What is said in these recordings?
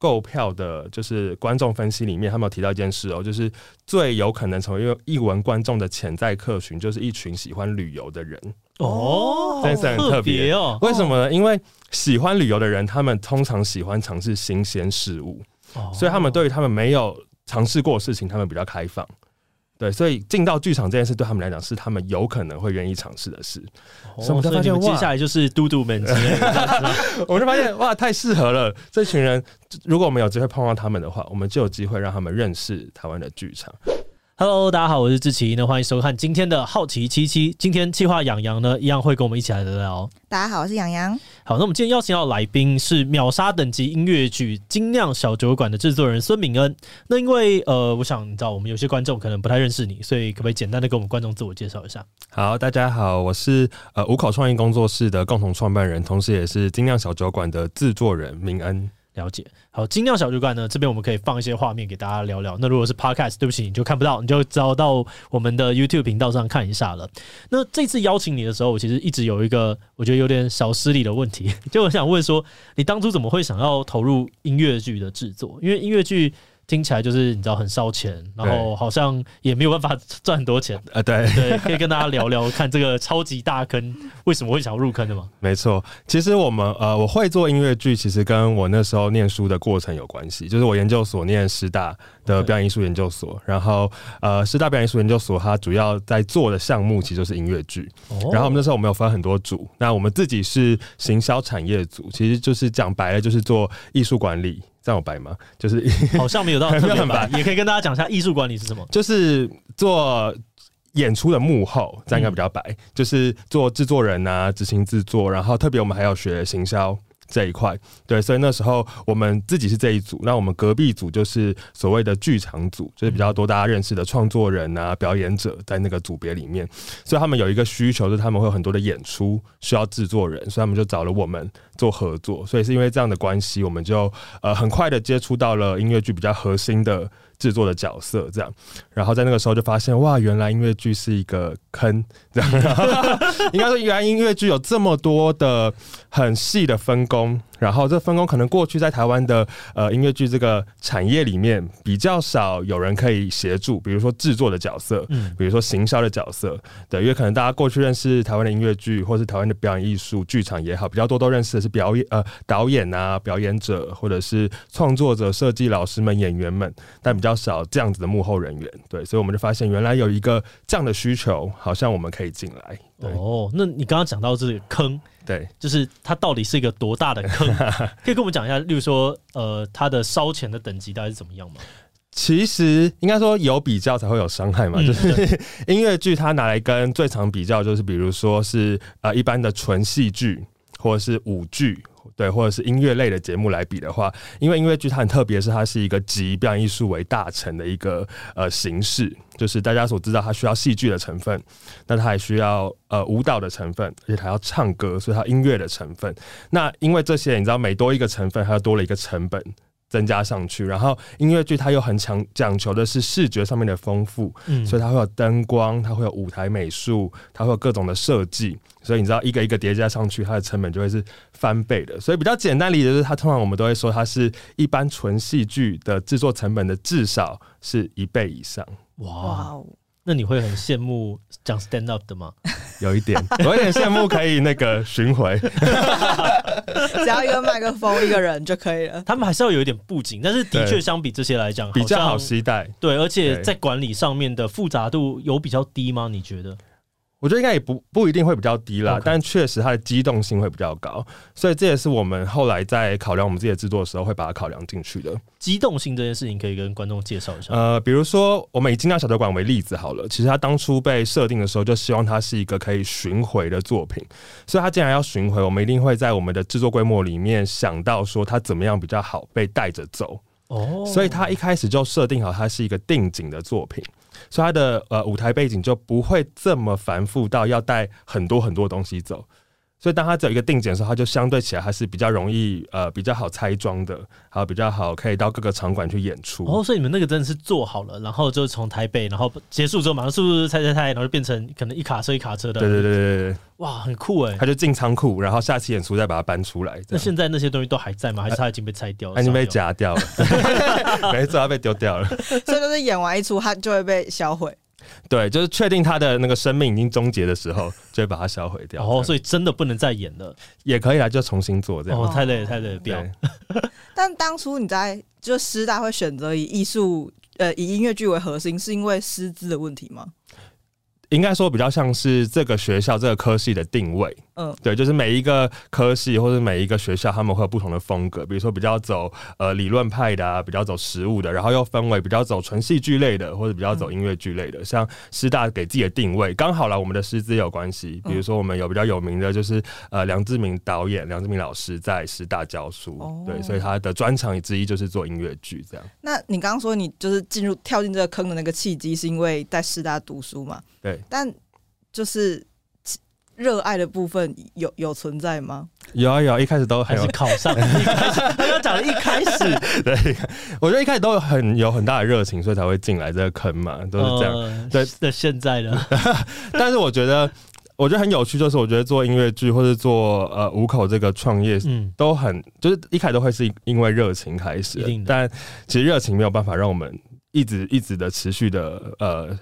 购票的，就是观众分析里面，他们有提到一件事哦，就是最有可能成为一文观众的潜在客群，就是一群喜欢旅游的人哦，真是很特别哦。为什么呢？因为喜欢旅游的人，他们通常喜欢尝试新鲜事物，所以他们对于他们没有尝试过的事情，他们比较开放。对，所以进到剧场这件事对他们来讲是他们有可能会愿意尝试的事。哦、所以我们就发现，接下来就是嘟嘟们之类的，我们就发现哇，太适合了！这群人，如果我们有机会碰到他们的话，我们就有机会让他们认识台湾的剧场。Hello，大家好，我是志奇，那欢迎收看今天的好奇七七。今天企划养羊呢，一样会跟我们一起来聊聊。大家好，我是养羊。好，那我们今天邀请到的来宾是秒杀等级音乐剧《精酿小酒馆》的制作人孙敏恩。那因为呃，我想你知道，我们有些观众可能不太认识你，所以可不可以简单的跟我们观众自我介绍一下？好，大家好，我是呃五口创意工作室的共同创办人，同时也是《精酿小酒馆》的制作人敏恩。了解，好，精酿小酒馆呢，这边我们可以放一些画面给大家聊聊。那如果是 Podcast，对不起，你就看不到，你就找到我们的 YouTube 频道上看一下了。那这次邀请你的时候，我其实一直有一个我觉得有点小失礼的问题，就我想问说，你当初怎么会想要投入音乐剧的制作？因为音乐剧。听起来就是你知道很烧钱，然后好像也没有办法赚很多钱啊。对对，可以跟大家聊聊看这个超级大坑为什么会想要入坑的吗？没错，其实我们呃我会做音乐剧，其实跟我那时候念书的过程有关系。就是我研究所念师大的表演艺术研究所，然后呃师大表演艺术研究所它主要在做的项目其实就是音乐剧。然后我们那时候我们有分很多组，那我们自己是行销产业组，其实就是讲白了就是做艺术管理。这样有白吗？就是 好像没有到特别白，也可以跟大家讲一下艺术管理是什么。就是做演出的幕后，这样应该比较白。嗯、就是做制作人啊，执行制作，然后特别我们还要学行销。这一块，对，所以那时候我们自己是这一组，那我们隔壁组就是所谓的剧场组，就是比较多大家认识的创作人啊、表演者在那个组别里面，所以他们有一个需求，就是他们会有很多的演出需要制作人，所以他们就找了我们做合作，所以是因为这样的关系，我们就呃很快的接触到了音乐剧比较核心的制作的角色，这样，然后在那个时候就发现哇，原来音乐剧是一个坑，这样，应该说原来音乐剧有这么多的很细的分工。然后这分工可能过去在台湾的呃音乐剧这个产业里面比较少有人可以协助，比如说制作的角色，嗯，比如说行销的角色，对，因为可能大家过去认识台湾的音乐剧或是台湾的表演艺术剧场也好，比较多都认识的是表演呃导演啊、表演者或者是创作者、设计老师们、演员们，但比较少这样子的幕后人员，对，所以我们就发现原来有一个这样的需求，好像我们可以进来。哦，那你刚刚讲到这个坑。对，就是它到底是一个多大的坑？可以跟我们讲一下，例如说，呃，它的烧钱的等级大概是怎么样吗？其实应该说有比较才会有伤害嘛，嗯、就是 音乐剧它拿来跟最常比较，就是比如说是呃一般的纯戏剧或者是舞剧。对，或者是音乐类的节目来比的话，因为音乐剧它很特别，是它是一个集表演艺术为大成的一个呃形式，就是大家所知道，它需要戏剧的成分，那它还需要呃舞蹈的成分，而且还要唱歌，所以它音乐的成分。那因为这些，你知道，每多一个成分，它就多了一个成本。增加上去，然后音乐剧它又很强讲求的是视觉上面的丰富，嗯，所以它会有灯光，它会有舞台美术，它会有各种的设计，所以你知道一个一个叠加上去，它的成本就会是翻倍的。所以比较简单理解就是，它通常我们都会说，它是一般纯戏剧的制作成本的至少是一倍以上。哇哦！那你会很羡慕讲 stand up 的吗？有一点，有一点羡慕可以那个巡回，只要一个麦克风，一个人就可以了。他们还是要有一点布景，但是的确相比这些来讲，比较好携带。对，而且在管理上面的复杂度有比较低吗？你觉得？我觉得应该也不不一定会比较低啦.但确实它的机动性会比较高，所以这也是我们后来在考量我们自己的制作的时候会把它考量进去的。机动性这件事情可以跟观众介绍一下。呃，比如说我们以精酿小酒馆为例子好了，其实它当初被设定的时候就希望它是一个可以巡回的作品，所以它既然要巡回，我们一定会在我们的制作规模里面想到说它怎么样比较好被带着走。哦，所以它一开始就设定好它是一个定景的作品。所以他的呃舞台背景就不会这么繁复到要带很多很多东西走，所以当它只有一个定检的时候，它就相对起来还是比较容易呃比较好拆装的，还有比较好可以到各个场馆去演出。哦，所以你们那个真的是做好了，然后就从台北，然后结束之后马上速速拆拆拆，然后就变成可能一卡车一卡车的。对对对对对，哇，很酷哎！他就进仓库，然后下期演出再把它搬出来。那现在那些东西都还在吗？还是它已经被拆掉了？它已经被夹掉了，没错，它被丢掉了。所以就是演完一出，它就会被销毁。对，就是确定他的那个生命已经终结的时候，就会把它销毁掉。哦，所以真的不能再演了，也可以来就重新做这样。哦，太累了，太累了，不要。但当初你在就师大会选择以艺术呃以音乐剧为核心，是因为师资的问题吗？应该说比较像是这个学校这个科系的定位，嗯，对，就是每一个科系或者每一个学校，他们会有不同的风格，比如说比较走呃理论派的啊，比较走实务的，然后又分为比较走纯戏剧类的，或者比较走音乐剧类的。嗯、像师大给自己的定位，刚好啦，我们的师资有关系，比如说我们有比较有名的就是呃梁志明导演、梁志明老师在师大教书，哦、对，所以他的专长之一就是做音乐剧这样。那你刚刚说你就是进入跳进这个坑的那个契机，是因为在师大读书嘛？对。但就是热爱的部分有有存在吗？有啊有啊，一开始都还是考上。一开始他刚讲的一开始，对，我觉得一开始都很有很大的热情，所以才会进来这个坑嘛，都是这样。呃、对，那现在呢？但是我觉得，我觉得很有趣，就是我觉得做音乐剧或者做呃五口这个创业，嗯，都很就是一开始都会是因为热情开始，但其实热情没有办法让我们一直一直的持续的呃。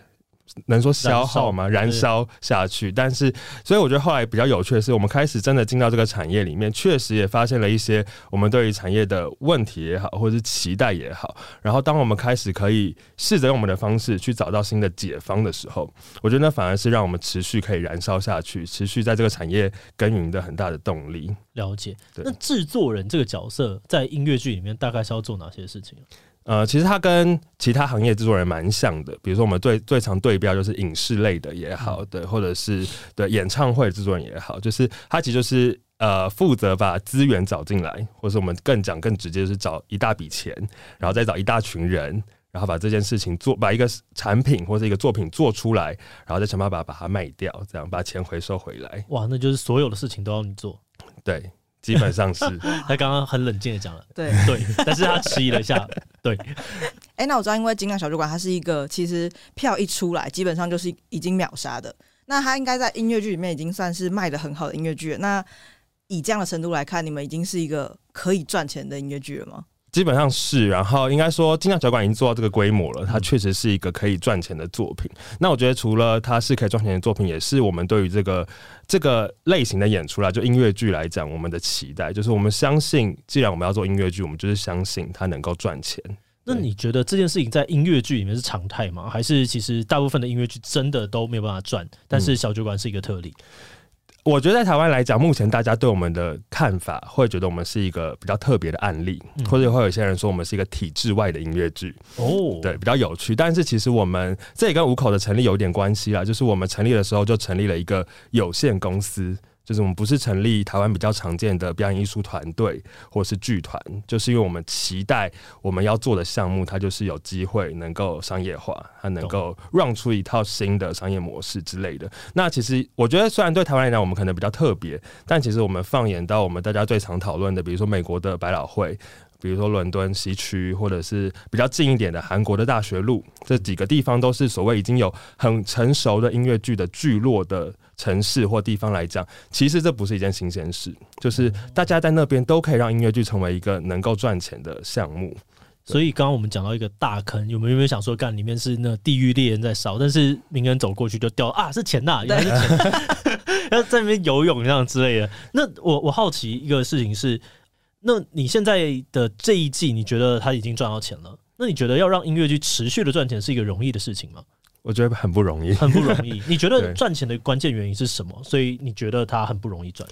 能说消耗吗？燃烧下去，但是，所以我觉得后来比较有趣的是，我们开始真的进到这个产业里面，确实也发现了一些我们对于产业的问题也好，或者是期待也好。然后，当我们开始可以试着用我们的方式去找到新的解方的时候，我觉得那反而是让我们持续可以燃烧下去，持续在这个产业耕耘的很大的动力。了解。那制作人这个角色在音乐剧里面大概是要做哪些事情？呃，其实它跟其他行业制作人蛮像的，比如说我们最最常对标就是影视类的也好，对，或者是对演唱会制作人也好，就是他其实就是呃负责把资源找进来，或是我们更讲更直接，就是找一大笔钱，然后再找一大群人，然后把这件事情做，把一个产品或者一个作品做出来，然后再想办法把它卖掉，这样把钱回收回来。哇，那就是所有的事情都要你做，对。基本上是，他刚刚很冷静的讲了，对对，但是他迟疑了一下，对。哎、欸，那我知道，因为金刚小酒馆它是一个，其实票一出来，基本上就是已经秒杀的。那它应该在音乐剧里面已经算是卖的很好的音乐剧。那以这样的程度来看，你们已经是一个可以赚钱的音乐剧了吗？基本上是，然后应该说，精酿小馆已经做到这个规模了，它确实是一个可以赚钱的作品。那我觉得，除了它是可以赚钱的作品，也是我们对于这个这个类型的演出来，就音乐剧来讲，我们的期待就是，我们相信，既然我们要做音乐剧，我们就是相信它能够赚钱。那你觉得这件事情在音乐剧里面是常态吗？还是其实大部分的音乐剧真的都没有办法赚？但是小酒馆是一个特例。嗯我觉得在台湾来讲，目前大家对我们的看法会觉得我们是一个比较特别的案例，嗯、或者会有些人说我们是一个体制外的音乐剧哦，对，比较有趣。但是其实我们这也跟五口的成立有点关系啦，就是我们成立的时候就成立了一个有限公司。就是我们不是成立台湾比较常见的表演艺术团队或是剧团，就是因为我们期待我们要做的项目，它就是有机会能够商业化，它能够 run 出一套新的商业模式之类的。那其实我觉得，虽然对台湾来讲我们可能比较特别，但其实我们放眼到我们大家最常讨论的，比如说美国的百老汇。比如说伦敦西区，或者是比较近一点的韩国的大学路，这几个地方都是所谓已经有很成熟的音乐剧的聚落的城市或地方来讲，其实这不是一件新鲜事，就是大家在那边都可以让音乐剧成为一个能够赚钱的项目。所以刚刚我们讲到一个大坑，有没有没有想说，干里面是那地狱猎人在烧，但是名人走过去就掉啊，是钱呐，原来是钱，要在那边游泳这样之类的。那我我好奇一个事情是。那你现在的这一季，你觉得他已经赚到钱了？那你觉得要让音乐剧持续的赚钱是一个容易的事情吗？我觉得很不容易，很不容易。你觉得赚钱的关键原因是什么？所以你觉得他很不容易赚？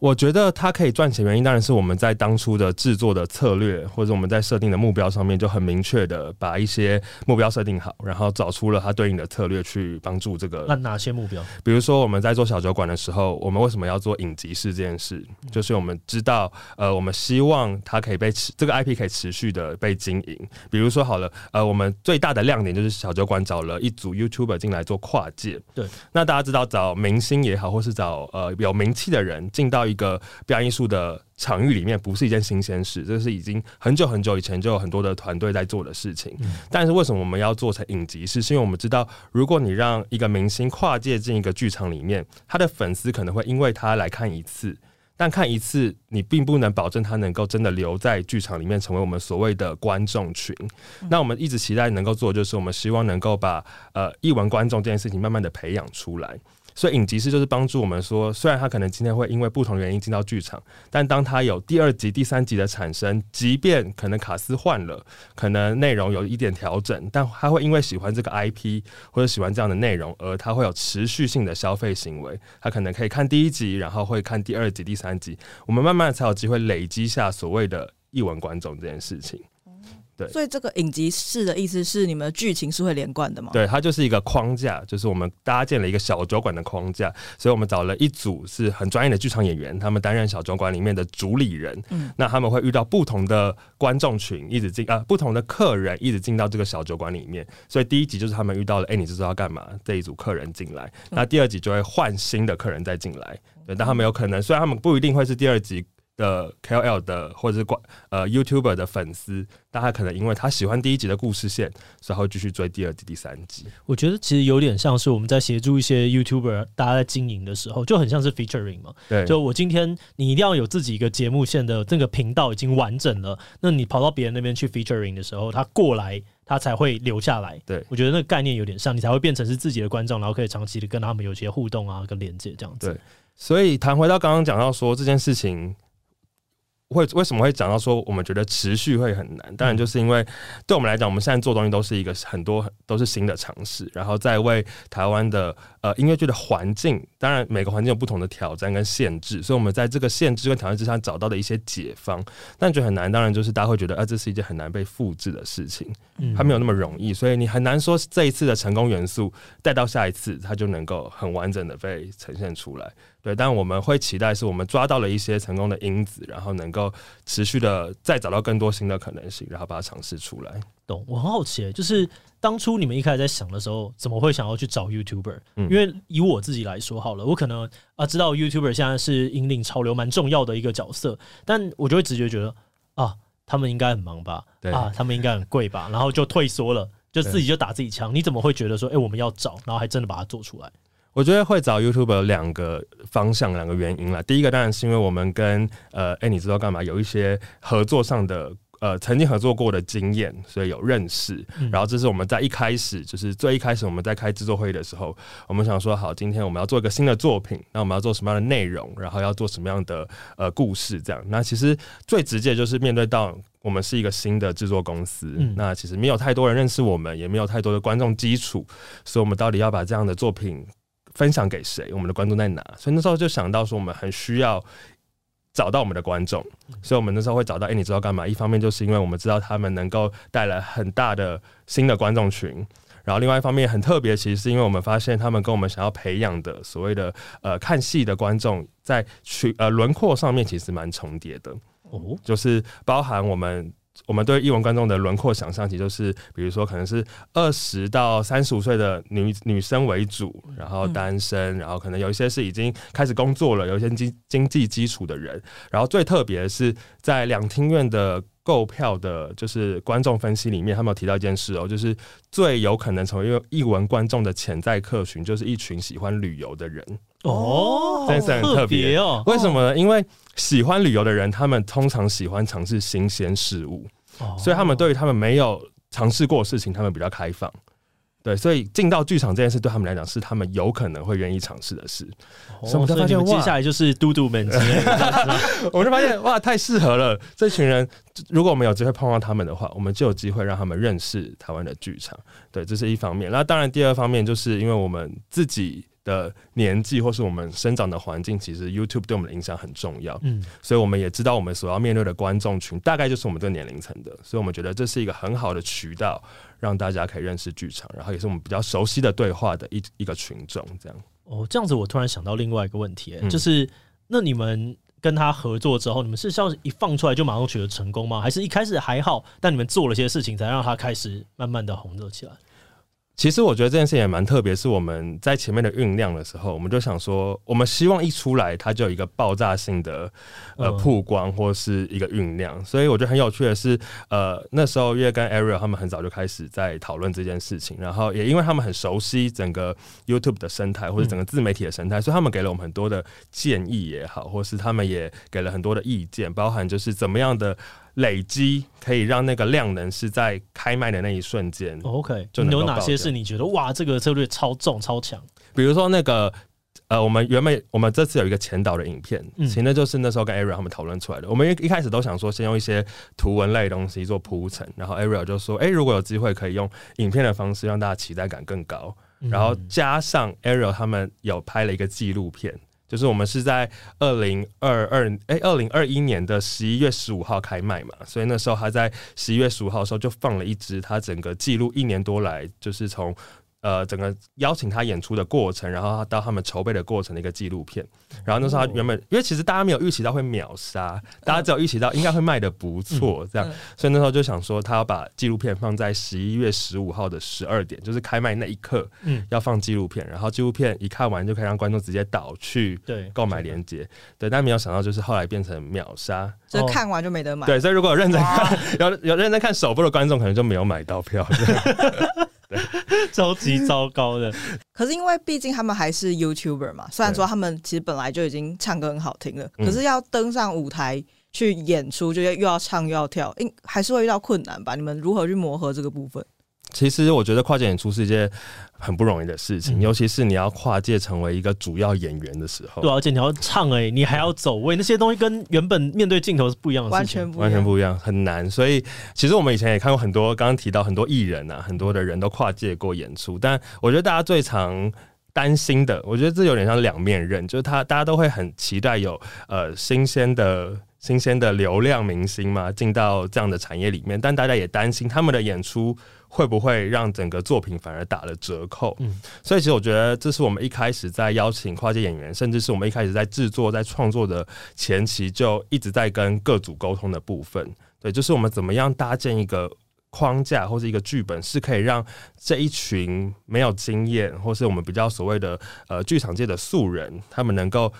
我觉得它可以赚钱，原因当然是我们在当初的制作的策略，或者我们在设定的目标上面就很明确的把一些目标设定好，然后找出了它对应的策略去帮助这个。那哪些目标？比如说我们在做小酒馆的时候，我们为什么要做影集式这件事？就是我们知道，呃，我们希望它可以被持这个 IP 可以持续的被经营。比如说好了，呃，我们最大的亮点就是小酒馆找了一组 YouTuber 进来做跨界。对，那大家知道找明星也好，或是找呃有名气的人进到一个表演艺术的场域里面，不是一件新鲜事，这是已经很久很久以前就有很多的团队在做的事情。嗯、但是为什么我们要做成影集？是是因为我们知道，如果你让一个明星跨界进一个剧场里面，他的粉丝可能会因为他来看一次。但看一次，你并不能保证他能够真的留在剧场里面，成为我们所谓的观众群。嗯、那我们一直期待能够做，就是我们希望能够把呃艺文观众这件事情慢慢的培养出来。所以影集师就是帮助我们说，虽然他可能今天会因为不同原因进到剧场，但当他有第二集、第三集的产生，即便可能卡司换了，可能内容有一点调整，但他会因为喜欢这个 IP 或者喜欢这样的内容，而他会有持续性的消费行为。他可能可以看第一集，然后会看第二集、第三集，我们慢慢才有机会累积下所谓的艺文观众这件事情。对，所以这个影集式的意思是，你们的剧情是会连贯的吗？对，它就是一个框架，就是我们搭建了一个小酒馆的框架，所以我们找了一组是很专业的剧场演员，他们担任小酒馆里面的主理人。嗯，那他们会遇到不同的观众群，一直进啊，不同的客人一直进到这个小酒馆里面。所以第一集就是他们遇到了，哎、欸，你知道要干嘛？这一组客人进来，那第二集就会换新的客人再进来。对，但他们有可能，虽然他们不一定会是第二集。的 KOL 的或者是关呃 YouTuber 的粉丝，但他可能因为他喜欢第一集的故事线，所以他会继续追第二集、第三集。我觉得其实有点像是我们在协助一些 YouTuber，大家在经营的时候，就很像是 featuring 嘛。对，就我今天你一定要有自己一个节目线的这个频道已经完整了，那你跑到别人那边去 featuring 的时候，他过来他才会留下来。对，我觉得那个概念有点像，你才会变成是自己的观众，然后可以长期的跟他们有些互动啊，跟连接这样子。对，所以谈回到刚刚讲到说这件事情。会为什么会讲到说我们觉得持续会很难？当然就是因为对我们来讲，我们现在做东西都是一个很多都是新的尝试，然后在为台湾的呃音乐剧的环境，当然每个环境有不同的挑战跟限制，所以我们在这个限制跟挑战之下找到的一些解方。但觉得很难，当然就是大家会觉得啊，这是一件很难被复制的事情，它没有那么容易，所以你很难说这一次的成功元素带到下一次，它就能够很完整的被呈现出来。对，但我们会期待是我们抓到了一些成功的因子，然后能够持续的再找到更多新的可能性，然后把它尝试出来。懂？我很好奇，就是当初你们一开始在想的时候，怎么会想要去找 YouTuber？嗯，因为以我自己来说好了，我可能啊知道 YouTuber 现在是引领潮流蛮重要的一个角色，但我就会直觉觉得啊，他们应该很忙吧？对啊，他们应该很贵吧？然后就退缩了，就自己就打自己枪。你怎么会觉得说，哎，我们要找，然后还真的把它做出来？我觉得会找 YouTuber 有两个方向，两个原因啦。第一个当然是因为我们跟呃，哎，你知道干嘛？有一些合作上的呃，曾经合作过的经验，所以有认识。然后这是我们在一开始，就是最一开始我们在开制作会议的时候，我们想说，好，今天我们要做一个新的作品，那我们要做什么样的内容，然后要做什么样的呃故事，这样。那其实最直接就是面对到我们是一个新的制作公司，那其实没有太多人认识我们，也没有太多的观众基础，所以我们到底要把这样的作品。分享给谁？我们的观众在哪？所以那时候就想到说，我们很需要找到我们的观众，所以我们那时候会找到。哎、欸，你知道干嘛？一方面就是因为我们知道他们能够带来很大的新的观众群，然后另外一方面很特别，其实是因为我们发现他们跟我们想要培养的所谓的呃看戏的观众，在群呃轮廓上面其实蛮重叠的哦，就是包含我们。我们对艺文观众的轮廓想象，其实就是，比如说可能是二十到三十五岁的女女生为主，然后单身，然后可能有一些是已经开始工作了，有一些经经济基础的人，然后最特别的是在两厅院的购票的，就是观众分析里面，他们有提到一件事哦，就是最有可能成为艺文观众的潜在客群，就是一群喜欢旅游的人。哦，真是很特别哦。为什么呢？因为喜欢旅游的人，他们通常喜欢尝试新鲜事物，所以他们对于他们没有尝试过的事情，他们比较开放。对，所以进到剧场这件事对他们来讲是他们有可能会愿意尝试的事。所以我们就发现，接下来就是嘟嘟们，我们就发现哇，太适合了。这群人，如果我们有机会碰到他们的话，我们就有机会让他们认识台湾的剧场。对，这是一方面。那当然，第二方面就是因为我们自己。的年纪或是我们生长的环境，其实 YouTube 对我们的影响很重要。嗯，所以我们也知道我们所要面对的观众群大概就是我们这个年龄层的，所以我们觉得这是一个很好的渠道，让大家可以认识剧场，然后也是我们比较熟悉的对话的一 一个群众。这样哦，这样子我突然想到另外一个问题，就是那你们跟他合作之后，你们是像一放出来就马上取得成功吗？还是一开始还好，但你们做了些事情才让他开始慢慢的红热起来？其实我觉得这件事情也蛮特别，是我们在前面的酝酿的时候，我们就想说，我们希望一出来，它就有一个爆炸性的呃曝光或是一个酝酿。所以我觉得很有趣的是，呃，那时候因为跟 Ariel 他们很早就开始在讨论这件事情，然后也因为他们很熟悉整个 YouTube 的生态或者整个自媒体的生态，所以他们给了我们很多的建议也好，或是他们也给了很多的意见，包含就是怎么样的。累积可以让那个量能是在开卖的那一瞬间。OK，就有哪些是你觉得哇，这个策略超重超强？比如说那个呃，我们原本我们这次有一个前导的影片，其实那就是那时候跟 Ariel 他们讨论出来的。我们一一开始都想说，先用一些图文类的东西做铺陈，然后 Ariel 就说：“哎，如果有机会可以用影片的方式让大家期待感更高，然后加上 Ariel 他们有拍了一个纪录片。”就是我们是在二零二二哎，二零二一年的十一月十五号开卖嘛，所以那时候他在十一月十五号的时候就放了一支他整个记录一年多来，就是从。呃，整个邀请他演出的过程，然后到他们筹备的过程的一个纪录片。然后那时候他原本，因为其实大家没有预期到会秒杀，大家只有预期到应该会卖的不错，这样。所以那时候就想说，他要把纪录片放在十一月十五号的十二点，就是开卖那一刻，嗯，要放纪录片。然后纪录片一看完，就可以让观众直接导去对购买链接。对，但没有想到，就是后来变成秒杀，就看完就没得买。对，所以如果有认真看，有有认真看首部的观众，可能就没有买到票。超级糟糕的，可是因为毕竟他们还是 YouTuber 嘛，虽然说他们其实本来就已经唱歌很好听了，可是要登上舞台去演出，就又要唱又要跳，应还是会遇到困难吧？你们如何去磨合这个部分？其实我觉得跨界演出是一件很不容易的事情，嗯、尤其是你要跨界成为一个主要演员的时候。对、啊，而且你要唱哎、欸，你还要走位，那些东西跟原本面对镜头是不一样的，完全不一样，完全不一样，很难。所以其实我们以前也看过很多，刚刚提到很多艺人啊，很多的人都跨界过演出，但我觉得大家最常担心的，我觉得这有点像两面刃，就是他大家都会很期待有呃新鲜的。新鲜的流量明星嘛，进到这样的产业里面，但大家也担心他们的演出会不会让整个作品反而打了折扣。嗯，所以其实我觉得这是我们一开始在邀请跨界演员，甚至是我们一开始在制作、在创作的前期就一直在跟各组沟通的部分。对，就是我们怎么样搭建一个框架或是一个剧本，是可以让这一群没有经验，或是我们比较所谓的呃剧场界的素人，他们能够。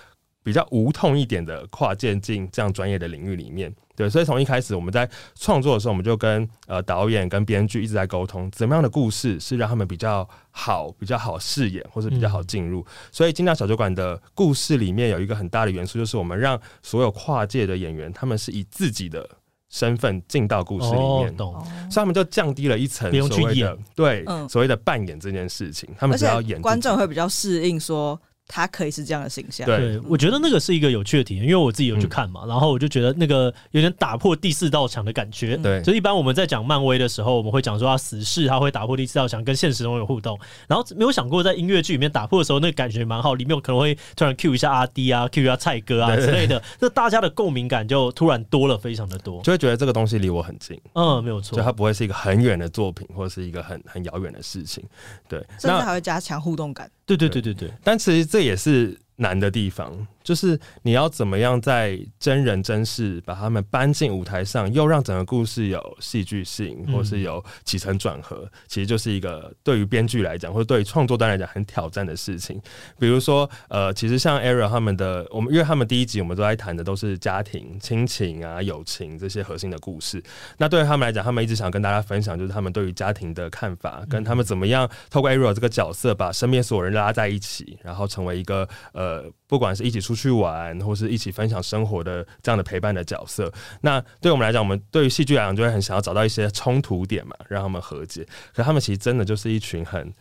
比较无痛一点的跨界进这样专业的领域里面，对，所以从一开始我们在创作的时候，我们就跟呃导演跟编剧一直在沟通，怎么样的故事是让他们比较好、比较好饰演，或是比较好进入。嗯、所以金鸟小酒馆的故事里面有一个很大的元素，就是我们让所有跨界的演员，他们是以自己的身份进到故事里面，哦、所以他们就降低了一层所谓的对、嗯、所谓的扮演这件事情，他们只要演，观众会比较适应说。他可以是这样的形象，对，我觉得那个是一个有趣的体验，因为我自己有去看嘛，嗯、然后我就觉得那个有点打破第四道墙的感觉。对，就一般我们在讲漫威的时候，我们会讲说他死侍他会打破第四道墙，跟现实中有互动，然后没有想过在音乐剧里面打破的时候，那个感觉蛮好，里面可能会突然 cue 一下阿滴啊，cue 一下蔡哥啊之类的，那大家的。共鸣感就突然多了非常的多，就会觉得这个东西离我很近。嗯，没有错，就它不会是一个很远的作品，或者是一个很很遥远的事情。对，甚至还会加强互动感。对对对对对，但其实这也是。难的地方就是你要怎么样在真人真事把他们搬进舞台上，又让整个故事有戏剧性，或是有起承转合，其实就是一个对于编剧来讲，或者对于创作端来讲很挑战的事情。比如说，呃，其实像 Ariel 他们的，我们因为他们第一集我们都在谈的都是家庭、亲情啊、友情这些核心的故事。那对于他们来讲，他们一直想跟大家分享，就是他们对于家庭的看法，跟他们怎么样透过 Ariel 这个角色，把身边所有人拉在一起，然后成为一个呃。呃，不管是一起出去玩，或是一起分享生活的这样的陪伴的角色，那对我们来讲，我们对于戏剧来讲，就会很想要找到一些冲突点嘛，让他们和解。可他们其实真的就是一群很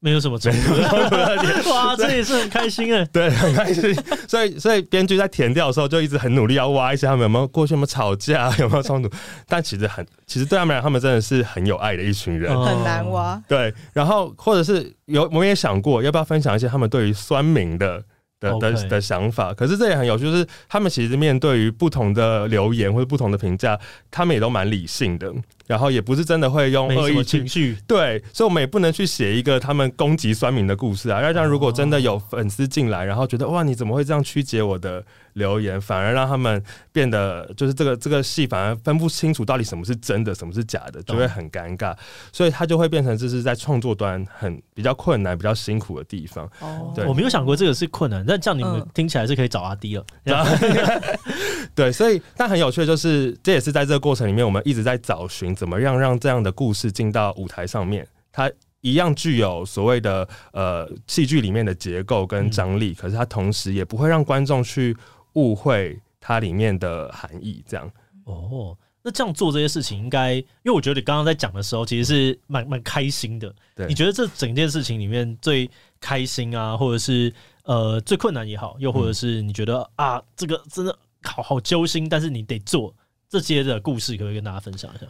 没有什么冲突的点，哇，这也是很开心哎，对，很开心。所以，所以编剧在填掉的时候，就一直很努力要挖一些他们有没有过去有没有吵架，有没有冲突。但其实很，其实对他们来讲，他们真的是很有爱的一群人，很难挖。对，然后或者是有，我们也想过要不要分享一些他们对于酸民的。的的的想法，可是这也很有趣，就是他们其实面对于不同的留言或者不同的评价，他们也都蛮理性的。然后也不是真的会用恶意情绪，对，所以我们也不能去写一个他们攻击酸民的故事啊。要让，如果真的有粉丝进来，然后觉得哇，你怎么会这样曲解我的留言，反而让他们变得就是这个这个戏反而分不清楚到底什么是真的，什么是假的，就会很尴尬。所以他就会变成这是在创作端很比较困难、比较辛苦的地方。哦，对，我没有想过这个是困难，但这样你们听起来是可以找阿迪了。对，所以但很有趣的就是，这也是在这个过程里面，我们一直在找寻怎么样让这样的故事进到舞台上面，它一样具有所谓的呃戏剧里面的结构跟张力，嗯、可是它同时也不会让观众去误会它里面的含义。这样哦，那这样做这些事情，应该因为我觉得你刚刚在讲的时候，其实是蛮蛮开心的。对，你觉得这整件事情里面最开心啊，或者是呃最困难也好，又或者是你觉得、嗯、啊这个真的好好揪心，但是你得做这些的故事，可不可以跟大家分享一下？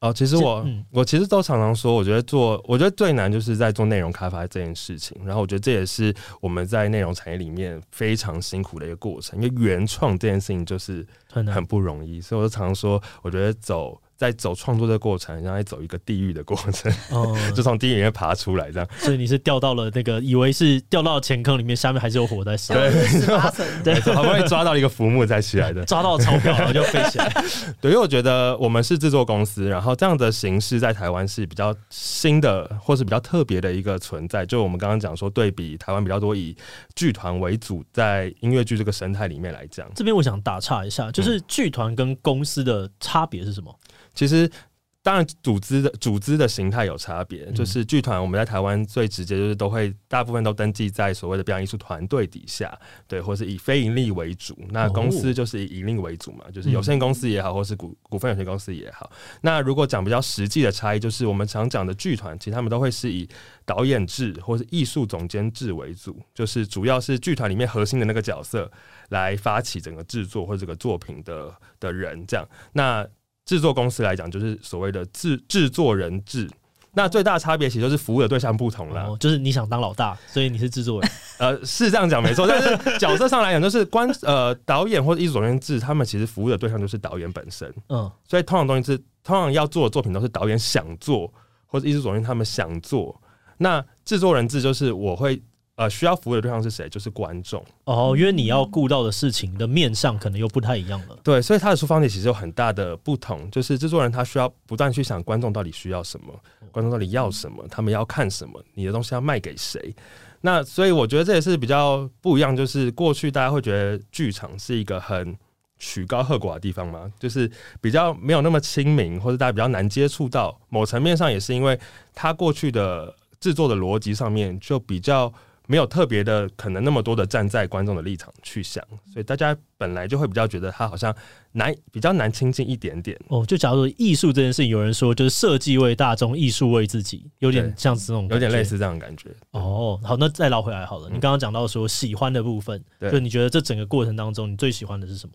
哦，其实我、嗯、我其实都常常说，我觉得做我觉得最难就是在做内容开发这件事情。然后我觉得这也是我们在内容产业里面非常辛苦的一个过程，因为原创这件事情就是很不容易。所以我就常常说，我觉得走。在走创作的过程，然后在走一个地狱的过程，哦，就从地狱里面爬出来，这样。所以你是掉到了那个，以为是掉到钱坑里面，下面还是有火在烧。对，对，好不容易抓到一个浮木再起来的，抓到钞票然后就飞起来。对，因为我觉得我们是制作公司，然后这样的形式在台湾是比较新的，或是比较特别的一个存在。就我们刚刚讲说，对比台湾比较多以剧团为主，在音乐剧这个生态里面来讲，这边我想打岔一下，就是剧团跟公司的差别是什么？其实，当然，组织的组织的形态有差别。就是剧团，我们在台湾最直接就是都会大部分都登记在所谓的表演艺术团队底下，对，或是以非盈利为主。那公司就是以盈利为主嘛，就是有限公司也好，或是股股份有限公司也好。那如果讲比较实际的差异，就是我们常讲的剧团，其实他们都会是以导演制或是艺术总监制为主，就是主要是剧团里面核心的那个角色来发起整个制作或者这个作品的的人这样。那制作公司来讲，就是所谓的制制作人制。那最大的差别其实就是服务的对象不同了。哦，就是你想当老大，所以你是制作人。呃，是这样讲没错。但是角色上来讲，就是观 呃导演或者艺术总监制，他们其实服务的对象就是导演本身。嗯，所以通常东西是通常要做的作品都是导演想做，或者艺术总监他们想做。那制作人制就是我会。呃，需要服务的对象是谁？就是观众哦，因为你要顾到的事情的面上可能又不太一样了。对，所以他的出发点其实有很大的不同。就是制作人他需要不断去想观众到底需要什么，观众到底要什么，他们要看什么，你的东西要卖给谁。那所以我觉得这也是比较不一样。就是过去大家会觉得剧场是一个很曲高和寡的地方嘛，就是比较没有那么亲民，或者大家比较难接触到。某层面上也是因为他过去的制作的逻辑上面就比较。没有特别的可能那么多的站在观众的立场去想，所以大家本来就会比较觉得他好像难，比较难亲近一点点。哦，就假如说艺术这件事情，有人说就是设计为大众，艺术为自己，有点像这种，有点类似这样的感觉。哦，好，那再捞回来好了。你刚刚讲到说喜欢的部分，嗯、就你觉得这整个过程当中，你最喜欢的是什么？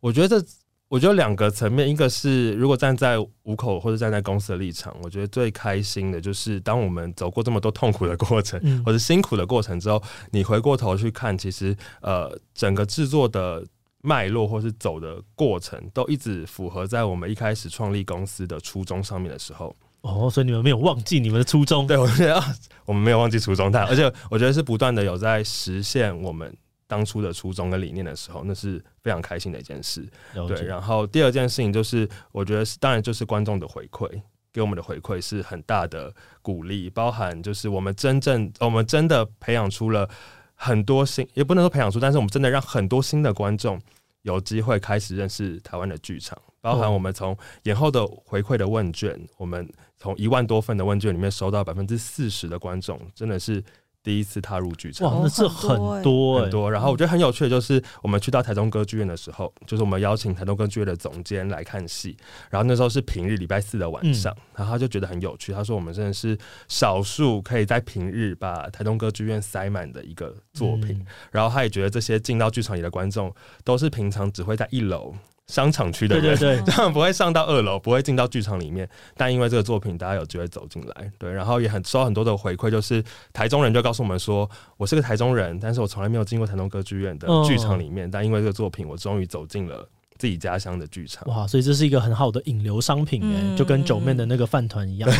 我觉得这。我觉得两个层面，一个是如果站在五口或者站在公司的立场，我觉得最开心的就是当我们走过这么多痛苦的过程，或者辛苦的过程之后，你回过头去看，其实呃整个制作的脉络或是走的过程，都一直符合在我们一开始创立公司的初衷上面的时候。哦，所以你们没有忘记你们的初衷？对，我觉得我们没有忘记初衷，但而且我觉得是不断的有在实现我们。当初的初衷跟理念的时候，那是非常开心的一件事。对，然后第二件事情就是，我觉得是当然就是观众的回馈，给我们的回馈是很大的鼓励，包含就是我们真正我们真的培养出了很多新，也不能说培养出，但是我们真的让很多新的观众有机会开始认识台湾的剧场，包含我们从演后的回馈的问卷，我们从一万多份的问卷里面收到百分之四十的观众，真的是。第一次踏入剧场，哇，那是很多很多。然后我觉得很有趣的就是，我们去到台中歌剧院的时候，就是我们邀请台中歌剧院的总监来看戏。然后那时候是平日礼拜四的晚上，然后他就觉得很有趣。他说：“我们真的是少数可以在平日把台中歌剧院塞满的一个作品。”然后他也觉得这些进到剧场里的观众都是平常只会在一楼。商场区的人，对对对，他们不会上到二楼，不会进到剧场里面。但因为这个作品，大家有机会走进来，对，然后也很收到很多的回馈，就是台中人就告诉我们说，我是个台中人，但是我从来没有进过台中歌剧院的剧场里面，但因为这个作品，我终于走进了自己家乡的剧场。哇，所以这是一个很好的引流商品哎、欸，就跟九妹的那个饭团一样。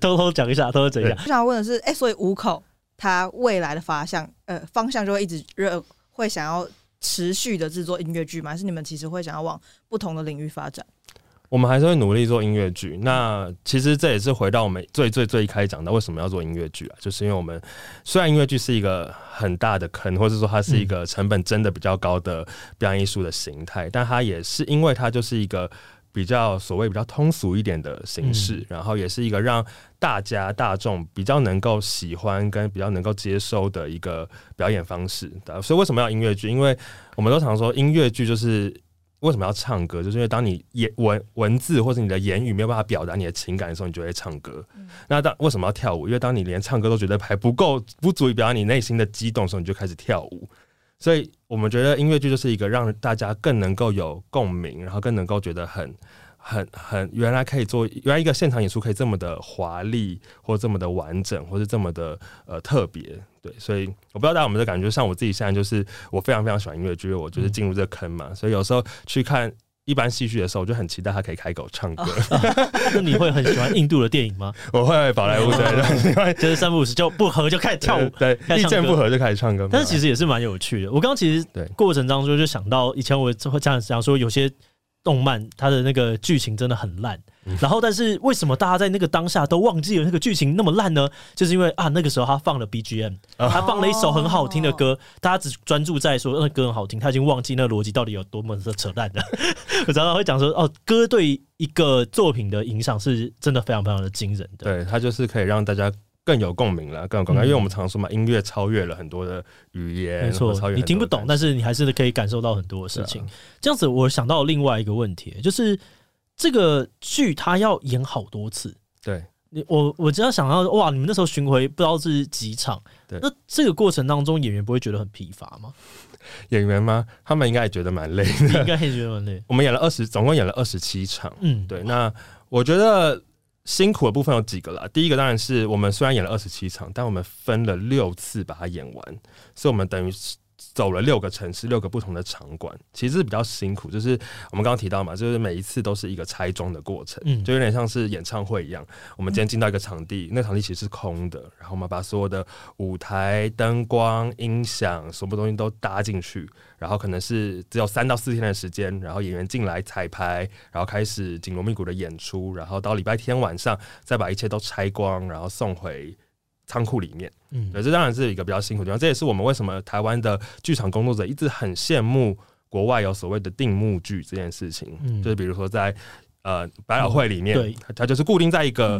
偷偷讲一下，偷偷讲一下。我想问的是，哎、欸，所以五口它未来的方向，呃，方向就会一直热，会想要持续的制作音乐剧吗？还是你们其实会想要往不同的领域发展？我们还是会努力做音乐剧。那其实这也是回到我们最最最一开始讲的，为什么要做音乐剧啊？就是因为我们虽然音乐剧是一个很大的坑，或者说它是一个成本真的比较高的表演艺术的形态，但它也是因为它就是一个比较所谓比较通俗一点的形式，然后也是一个让大家大众比较能够喜欢跟比较能够接收的一个表演方式。所以为什么要音乐剧？因为我们都常说音乐剧就是。为什么要唱歌？就是因为当你言文文字或者你的言语没有办法表达你的情感的时候，你就会唱歌。嗯、那当为什么要跳舞？因为当你连唱歌都觉得还不够，不足以表达你内心的激动的时候，你就开始跳舞。所以我们觉得音乐剧就是一个让大家更能够有共鸣，然后更能够觉得很。很很原来可以做，原来一个现场演出可以这么的华丽，或这么的完整，或是这么的呃特别，对，所以我不知道大家有没有感觉，像我自己现在就是我非常非常喜欢音乐剧，我就是进入这个坑嘛，所以有时候去看一般戏剧的时候，我就很期待他可以开口唱歌。那你会很喜欢印度的电影吗？我会宝莱坞的，就是三不五时就不合就开始跳舞，对，意见不合就开始唱歌。但是其实也是蛮有趣的。我刚刚其实对过程当中就想到以前我会这样讲说有些。动漫它的那个剧情真的很烂，嗯，然后但是为什么大家在那个当下都忘记了那个剧情那么烂呢？就是因为啊，那个时候他放了 BGM，他放了一首很好听的歌，大家只专注在说那歌很好听，他已经忘记那个逻辑到底有多么的扯淡了。我常常会讲说，哦，歌对一个作品的影响是真的非常非常的惊人的，对，它就是可以让大家。更有共鸣了，更有共鸣，因为我们常说嘛，音乐超越了很多的语言，没错，你听不懂，但是你还是可以感受到很多的事情。这样子，我想到另外一个问题，就是这个剧它要演好多次。对，你我我只要想到哇，你们那时候巡回不知道是几场，对，那这个过程当中，演员不会觉得很疲乏吗？演员吗？他们应该也觉得蛮累的，应该也觉得蛮累。我们演了二十，总共演了二十七场。嗯，对。那我觉得。辛苦的部分有几个啦。第一个当然是我们虽然演了二十七场，但我们分了六次把它演完，所以我们等于是。走了六个城市，六个不同的场馆，其实是比较辛苦。就是我们刚刚提到嘛，就是每一次都是一个拆装的过程，嗯，就有点像是演唱会一样。我们今天进到一个场地，那场地其实是空的，然后我们把所有的舞台、灯光、音响，什么东西都搭进去，然后可能是只有三到四天的时间，然后演员进来彩排，然后开始紧锣密鼓的演出，然后到礼拜天晚上再把一切都拆光，然后送回。仓库里面，嗯，对，这当然是一个比较辛苦的地方。这也是我们为什么台湾的剧场工作者一直很羡慕国外有所谓的定幕剧这件事情。嗯，就是比如说在呃百老汇里面，对，它就是固定在一个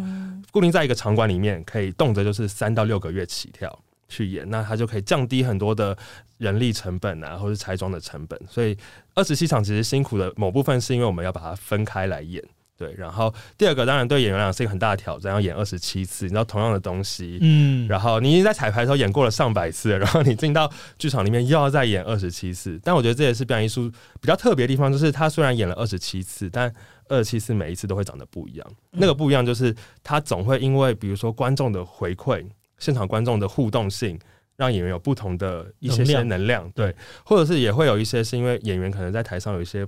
固定在一个场馆里面，可以动辄就是三到六个月起跳去演，那它就可以降低很多的人力成本啊，或是拆装的成本。所以二十七场其实辛苦的某部分是因为我们要把它分开来演。对，然后第二个当然对演员来讲是一个很大的挑战，要演二十七次，你知道同样的东西，嗯，然后你已经在彩排的时候演过了上百次了，然后你进到剧场里面又要再演二十七次。但我觉得这也是表演艺术比较特别的地方，就是他虽然演了二十七次，但二十七次每一次都会长得不一样。那个不一样就是他总会因为比如说观众的回馈、现场观众的互动性，让演员有不同的一些些能量，对，或者是也会有一些是因为演员可能在台上有一些。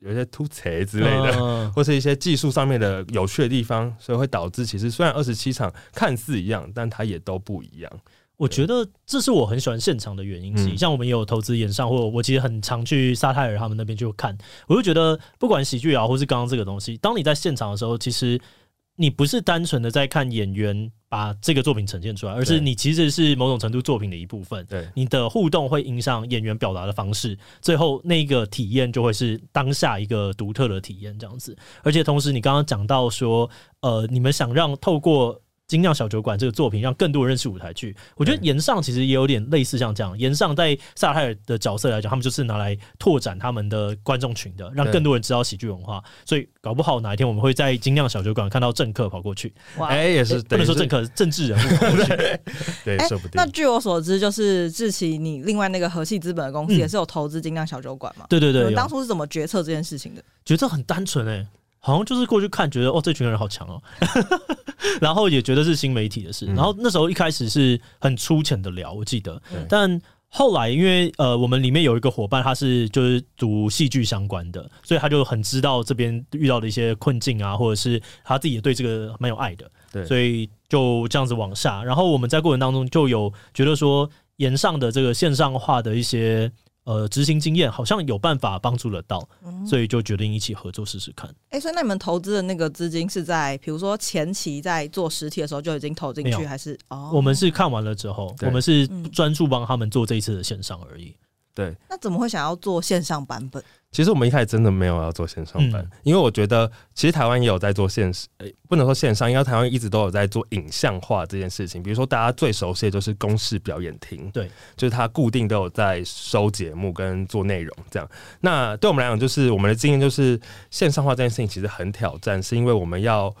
有一些突切之类的，嗯、或是一些技术上面的有趣的地方，所以会导致其实虽然二十七场看似一样，但它也都不一样。我觉得这是我很喜欢现场的原因之一。像我们也有投资演唱，或者我其实很常去沙泰尔他们那边去看，我就觉得不管喜剧啊，或是刚刚这个东西，当你在现场的时候，其实。你不是单纯的在看演员把这个作品呈现出来，而是你其实是某种程度作品的一部分。对，你的互动会影响演员表达的方式，最后那个体验就会是当下一个独特的体验，这样子。而且同时，你刚刚讲到说，呃，你们想让透过。精酿小酒馆这个作品让更多人认识舞台剧，我觉得岩上其实也有点类似像这样。岩上在萨泰尔的角色来讲，他们就是拿来拓展他们的观众群的，让更多人知道喜剧文化。所以搞不好哪一天我们会在精酿小酒馆看到政客跑过去。哎、欸，也是、欸、不能说政客，政治人物跑过去。对，欸、说不定。那据我所知，就是志奇，你另外那个和系资本的公司也是有投资精酿小酒馆嘛？对对对。当初是怎么决策这件事情的？决策很单纯哎、欸。好像就是过去看，觉得哦，这群人好强哦，然后也觉得是新媒体的事。然后那时候一开始是很粗浅的聊，我记得，但后来因为呃，我们里面有一个伙伴，他是就是读戏剧相关的，所以他就很知道这边遇到的一些困境啊，或者是他自己也对这个蛮有爱的，对，所以就这样子往下。然后我们在过程当中就有觉得说，沿上的这个线上化的一些。呃，执行经验好像有办法帮助得到，嗯、所以就决定一起合作试试看。哎、欸，所以那你们投资的那个资金是在，比如说前期在做实体的时候就已经投进去，还是？哦，我们是看完了之后，我们是专注帮他们做这一次的线上而已。对，那怎么会想要做线上版本？其实我们一开始真的没有要做线上版，嗯、因为我觉得其实台湾也有在做线，欸、不能说线上，因为台湾一直都有在做影像化这件事情。比如说大家最熟悉的就是公视表演厅，对，就是它固定都有在收节目跟做内容这样。那对我们来讲，就是我们的经验就是线上化这件事情其实很挑战，是因为我们要。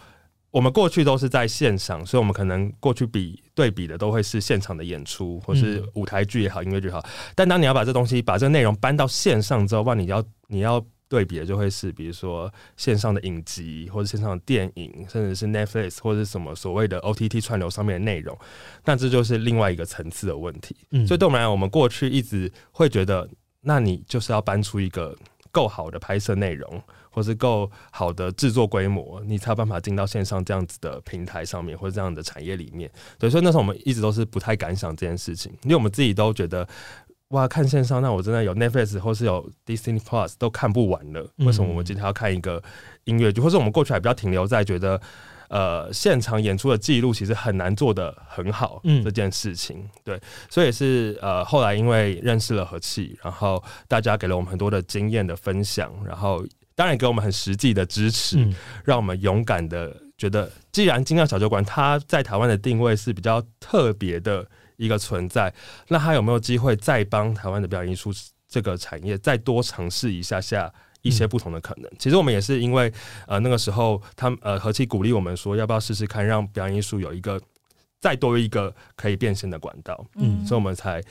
我们过去都是在线上，所以我们可能过去比对比的都会是现场的演出，或是舞台剧也好，音乐剧也好。但当你要把这东西、把这个内容搬到线上之后，哇，你要你要对比的就会是，比如说线上的影集，或者线上的电影，甚至是 Netflix 或者是什么所谓的 OTT 串流上面的内容。那这就是另外一个层次的问题。所以对我们来讲，我们过去一直会觉得，那你就是要搬出一个够好的拍摄内容。或是够好的制作规模，你才有办法进到线上这样子的平台上面，或者这样的产业里面。对，所以那时候我们一直都是不太敢想这件事情，因为我们自己都觉得，哇，看线上，那我真的有 Netflix 或是有 Disney Plus 都看不完了。为什么我们今天要看一个音乐剧？或是我们过去还比较停留在觉得，呃，现场演出的记录其实很难做的很好，这件事情。对，所以是呃，后来因为认识了和气，然后大家给了我们很多的经验的分享，然后。当然给我们很实际的支持，嗯、让我们勇敢的觉得，既然精酿小酒馆它在台湾的定位是比较特别的一个存在，那它有没有机会再帮台湾的表演艺术这个产业再多尝试一下下一些不同的可能？嗯、其实我们也是因为呃那个时候他们呃何其鼓励我们说，要不要试试看让表演艺术有一个再多一个可以变现的管道？嗯，所以我们才。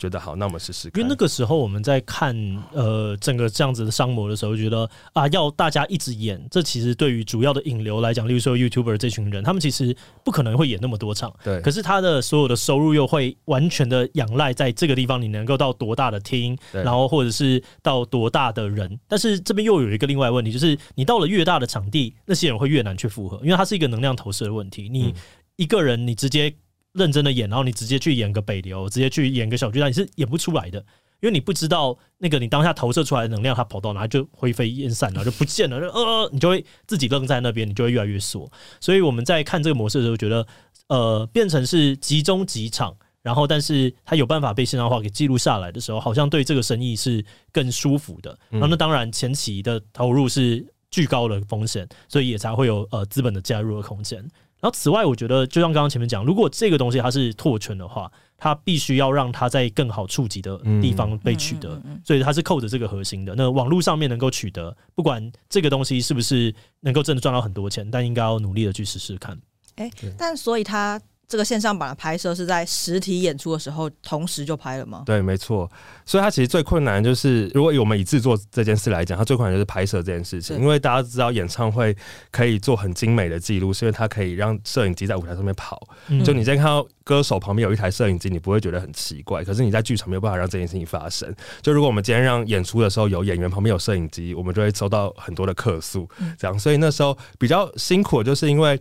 觉得好，那我们试试看。因为那个时候我们在看呃整个这样子的商模的时候，觉得啊，要大家一直演，这其实对于主要的引流来讲，例如说 YouTuber 这群人，他们其实不可能会演那么多场。对。可是他的所有的收入又会完全的仰赖在这个地方，你能够到多大的厅，然后或者是到多大的人。但是这边又有一个另外问题，就是你到了越大的场地，那些人会越难去复合，因为它是一个能量投射的问题。你一个人，你直接。认真的演，然后你直接去演个北流，直接去演个小巨蛋，你是演不出来的，因为你不知道那个你当下投射出来的能量，它跑到哪就灰飞烟散了，就不见了，就呃，你就会自己愣在那边，你就会越来越缩。所以我们在看这个模式的时候，觉得呃，变成是集中几场，然后但是它有办法被线上化给记录下来的时候，好像对这个生意是更舒服的。然后那当然前期的投入是巨高的风险，所以也才会有呃资本的加入的空间。然后，此外，我觉得就像刚刚前面讲，如果这个东西它是拓圈的话，它必须要让它在更好触及的地方被取得，所以它是扣着这个核心的。那网络上面能够取得，不管这个东西是不是能够真的赚到很多钱，但应该要努力的去试试看。哎，但所以它。这个线上版的拍摄是在实体演出的时候同时就拍了吗？对，没错。所以它其实最困难就是，如果以我们以制作这件事来讲，它最困难就是拍摄这件事情。因为大家知道演唱会可以做很精美的记录，是因为它可以让摄影机在舞台上面跑。嗯、就你在看到歌手旁边有一台摄影机，你不会觉得很奇怪。可是你在剧场没有办法让这件事情发生。就如果我们今天让演出的时候有演员旁边有摄影机，我们就会收到很多的客诉。这样，所以那时候比较辛苦，就是因为。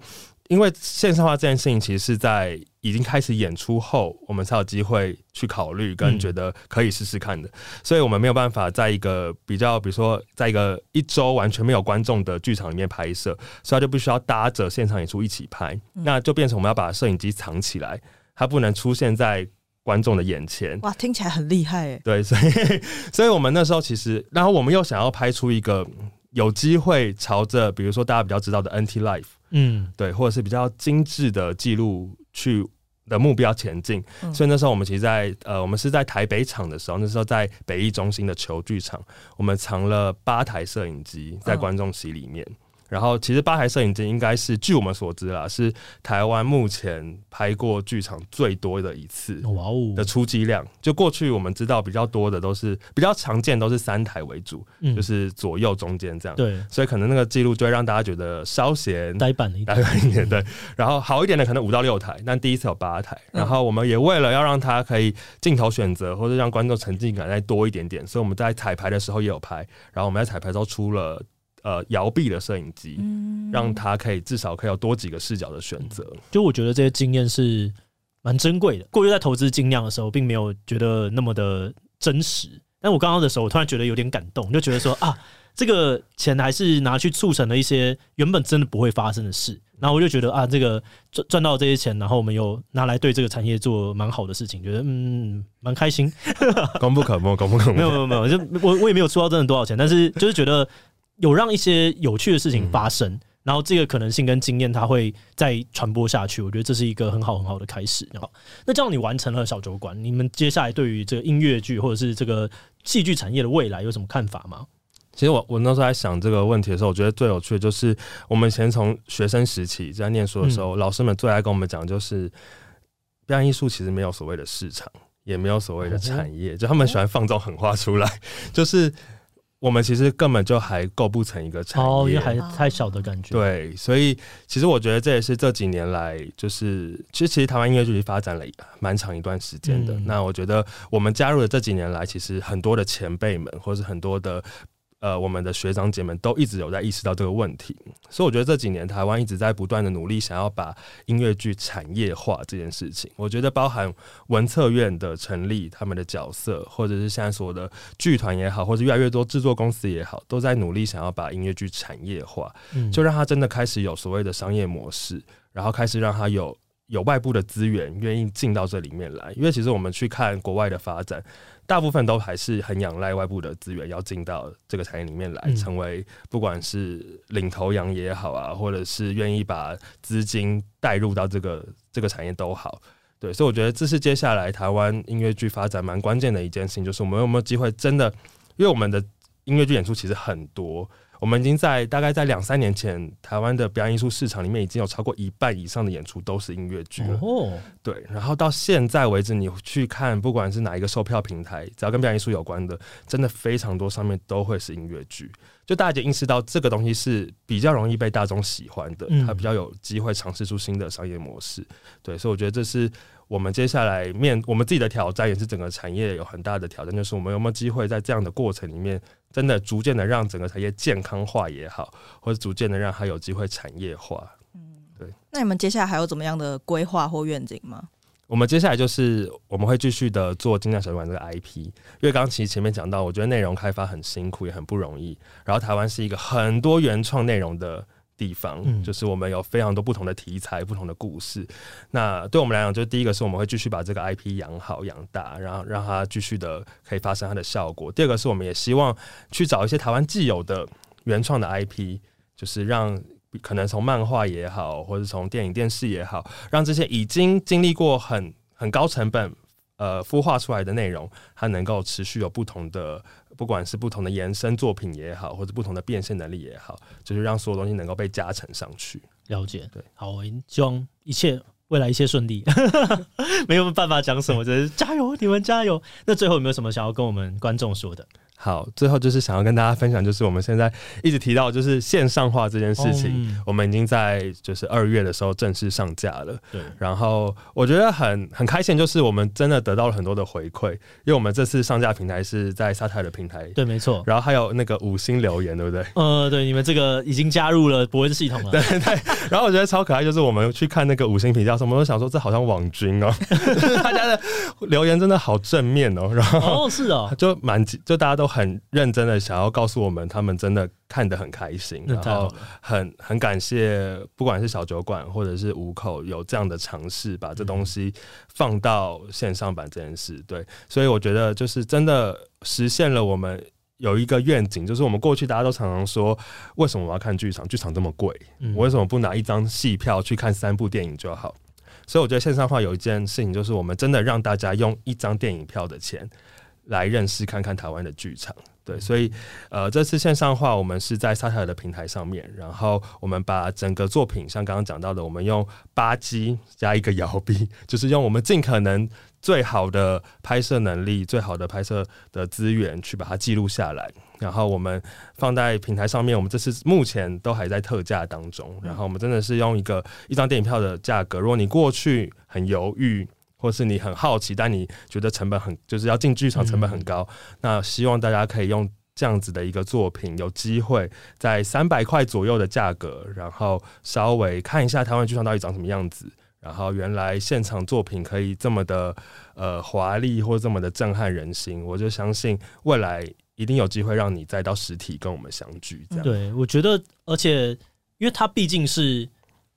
因为线上化这件事情，其实是在已经开始演出后，我们才有机会去考虑跟觉得可以试试看的。嗯、所以我们没有办法在一个比较，比如说在一个一周完全没有观众的剧场里面拍摄，所以他就必须要搭着现场演出一起拍，嗯、那就变成我们要把摄影机藏起来，它不能出现在观众的眼前。哇，听起来很厉害哎。对，所以 所以我们那时候其实，然后我们又想要拍出一个有机会朝着，比如说大家比较知道的 NT Life，。嗯，对，或者是比较精致的记录去的目标前进，嗯、所以那时候我们其实在，在呃，我们是在台北场的时候，那时候在北艺中心的球剧场，我们藏了八台摄影机在观众席里面，嗯、然后其实八台摄影机应该是据我们所知啦，是台湾目前拍过剧场最多的一次哇哦的出机量。就过去我们知道比较多的都是比较常见都是三台为主，嗯、就是左右中间这样。对，所以可能那个记录就会让大家觉得稍显呆板一点，呆板一点。对，然后好一点的可能五到六台，但第一次有八台。然后我们也为了要让它可以镜头选择或者让观众沉浸感再多一点点，所以我们在彩排的时候也有拍。然后我们在彩排之后出了。呃，摇臂的摄影机，嗯、让他可以至少可以有多几个视角的选择。就我觉得这些经验是蛮珍贵的。过去在投资精酿的时候，并没有觉得那么的真实。但我刚刚的时候，我突然觉得有点感动，就觉得说 啊，这个钱还是拿去促成了一些原本真的不会发生的事。然后我就觉得啊，这个赚赚到这些钱，然后我们又拿来对这个产业做蛮好的事情，觉得嗯，蛮开心。功不可没，功不可没。没有没有没有，就 我我也没有出到真的多少钱，但是就是觉得。有让一些有趣的事情发生，嗯、然后这个可能性跟经验，它会再传播下去。我觉得这是一个很好很好的开始。好，那这样你完成了小酒馆，你们接下来对于这个音乐剧或者是这个戏剧产业的未来有什么看法吗？其实我我那时候在想这个问题的时候，我觉得最有趣的就是我们以前从学生时期在念书的时候，嗯、老师们最爱跟我们讲，就是表演艺术其实没有所谓的市场，也没有所谓的产业，嗯、就他们喜欢放这种狠话出来，就是。我们其实根本就还构不成一个产业，哦，因为还太小的感觉。对，所以其实我觉得这也是这几年来，就是其实其实台湾音乐剧发展了蛮长一段时间的。嗯、那我觉得我们加入的这几年来，其实很多的前辈们，或是很多的。呃，我们的学长姐们都一直有在意识到这个问题，所以我觉得这几年台湾一直在不断的努力，想要把音乐剧产业化这件事情。我觉得包含文策院的成立，他们的角色，或者是现在所有的剧团也好，或者越来越多制作公司也好，都在努力想要把音乐剧产业化，就让它真的开始有所谓的商业模式，然后开始让它有有外部的资源愿意进到这里面来。因为其实我们去看国外的发展。大部分都还是很仰赖外部的资源，要进到这个产业里面来，成为不管是领头羊也好啊，或者是愿意把资金带入到这个这个产业都好。对，所以我觉得这是接下来台湾音乐剧发展蛮关键的一件事情，就是我们有没有机会真的，因为我们的音乐剧演出其实很多。我们已经在大概在两三年前，台湾的表演艺术市场里面已经有超过一半以上的演出都是音乐剧了。哦，对，然后到现在为止，你去看不管是哪一个售票平台，只要跟表演艺术有关的，真的非常多，上面都会是音乐剧。就大家就意识到这个东西是比较容易被大众喜欢的，它比较有机会尝试出新的商业模式。对，所以我觉得这是我们接下来面我们自己的挑战，也是整个产业有很大的挑战，就是我们有没有机会在这样的过程里面。真的逐渐的让整个产业健康化也好，或者逐渐的让它有机会产业化。嗯，对。那你们接下来还有怎么样的规划或愿景吗？我们接下来就是我们会继续的做精酿小酒馆这个 IP，因为刚刚其实前面讲到，我觉得内容开发很辛苦，也很不容易。然后台湾是一个很多原创内容的。地方，就是我们有非常多不同的题材、不同的故事。那对我们来讲，就第一个是我们会继续把这个 IP 养好、养大，然后让它继续的可以发生它的效果。第二个是我们也希望去找一些台湾既有的原创的 IP，就是让可能从漫画也好，或者从电影、电视也好，让这些已经经历过很很高成本呃孵化出来的内容，它能够持续有不同的。不管是不同的延伸作品也好，或者不同的变现能力也好，就是让所有东西能够被加成上去。了解，对，好，我希望一切未来一切顺利。没有办法讲什么，就是加油，你们加油。那最后有没有什么想要跟我们观众说的？好，最后就是想要跟大家分享，就是我们现在一直提到就是线上化这件事情，嗯、我们已经在就是二月的时候正式上架了。对，然后我觉得很很开心，就是我们真的得到了很多的回馈，因为我们这次上架平台是在沙泰尔的平台，对，没错。然后还有那个五星留言，对不对？呃，对，你们这个已经加入了博恩系统了，对对。然后我觉得超可爱，就是我们去看那个五星评价，我们都想说这好像网军哦，大家的留言真的好正面哦，然后哦是哦，就蛮就大家都很认真的。想要告诉我们，他们真的看得很开心，然后很很感谢，不管是小酒馆或者是五口有这样的尝试，把这东西放到线上版这件事。对，所以我觉得就是真的实现了我们有一个愿景，就是我们过去大家都常常说，为什么我要看剧场？剧场这么贵，我为什么不拿一张戏票去看三部电影就好？所以我觉得线上化有一件事情，就是我们真的让大家用一张电影票的钱。来认识看看台湾的剧场。对，所以呃，这次线上化我们是在萨泰尔的平台上面，然后我们把整个作品像刚刚讲到的，我们用八 G 加一个摇臂，就是用我们尽可能最好的拍摄能力、最好的拍摄的资源去把它记录下来，然后我们放在平台上面。我们这次目前都还在特价当中，然后我们真的是用一个一张电影票的价格。如果你过去很犹豫，或是你很好奇，但你觉得成本很，就是要进剧场成本很高，嗯、那希望大家可以用这样子的一个作品，有机会在三百块左右的价格，然后稍微看一下台湾剧场到底长什么样子，然后原来现场作品可以这么的呃华丽，或这么的震撼人心，我就相信未来一定有机会让你再到实体跟我们相聚。这样，对，我觉得，而且因为它毕竟是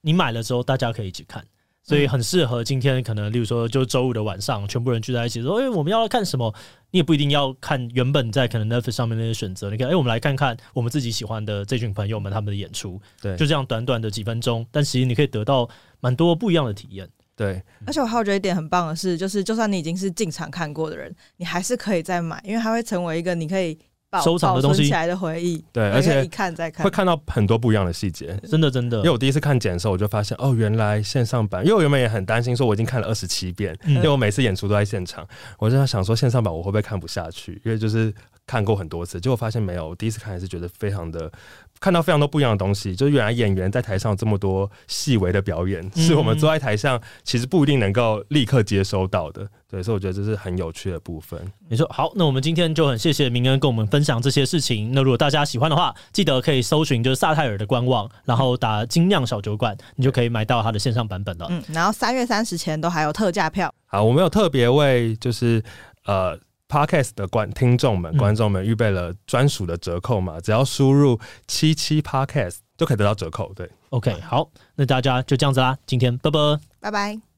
你买了之后，大家可以一起看。所以很适合今天可能，例如说，就周五的晚上，全部人聚在一起说：“哎、欸，我们要看什么？”你也不一定要看原本在可能 Netflix 上面那些选择。你看，哎、欸，我们来看看我们自己喜欢的这群朋友们他们的演出。对，就这样短短的几分钟，但其实你可以得到蛮多不一样的体验。对，而且我还有觉得一点很棒的是，就是就算你已经是进场看过的人，你还是可以再买，因为它会成为一个你可以。收藏的东西，起来的回忆，对，而且一看再看，会看到很多不一样的细节，真的真的。因为我第一次看剪的时候，我就发现哦，原来线上版，因为我原本也很担心，说我已经看了二十七遍，嗯、因为我每次演出都在现场，我就在想说线上版我会不会看不下去，因为就是看过很多次，结果发现没有，我第一次看还是觉得非常的。看到非常多不一样的东西，就是原来演员在台上这么多细微的表演，是我们坐在台上其实不一定能够立刻接收到的。对，所以我觉得这是很有趣的部分。没错，好，那我们今天就很谢谢明恩跟我们分享这些事情。那如果大家喜欢的话，记得可以搜寻就是萨泰尔的官网，然后打精酿小酒馆，你就可以买到它的线上版本了。嗯，然后三月三十前都还有特价票。好，我们有特别为就是呃。Podcast 的观听众们、观众们预备了专属的折扣嘛，只要输入七七 Podcast 就可以得到折扣。对，OK，好，那大家就这样子啦，今天拜拜，拜拜。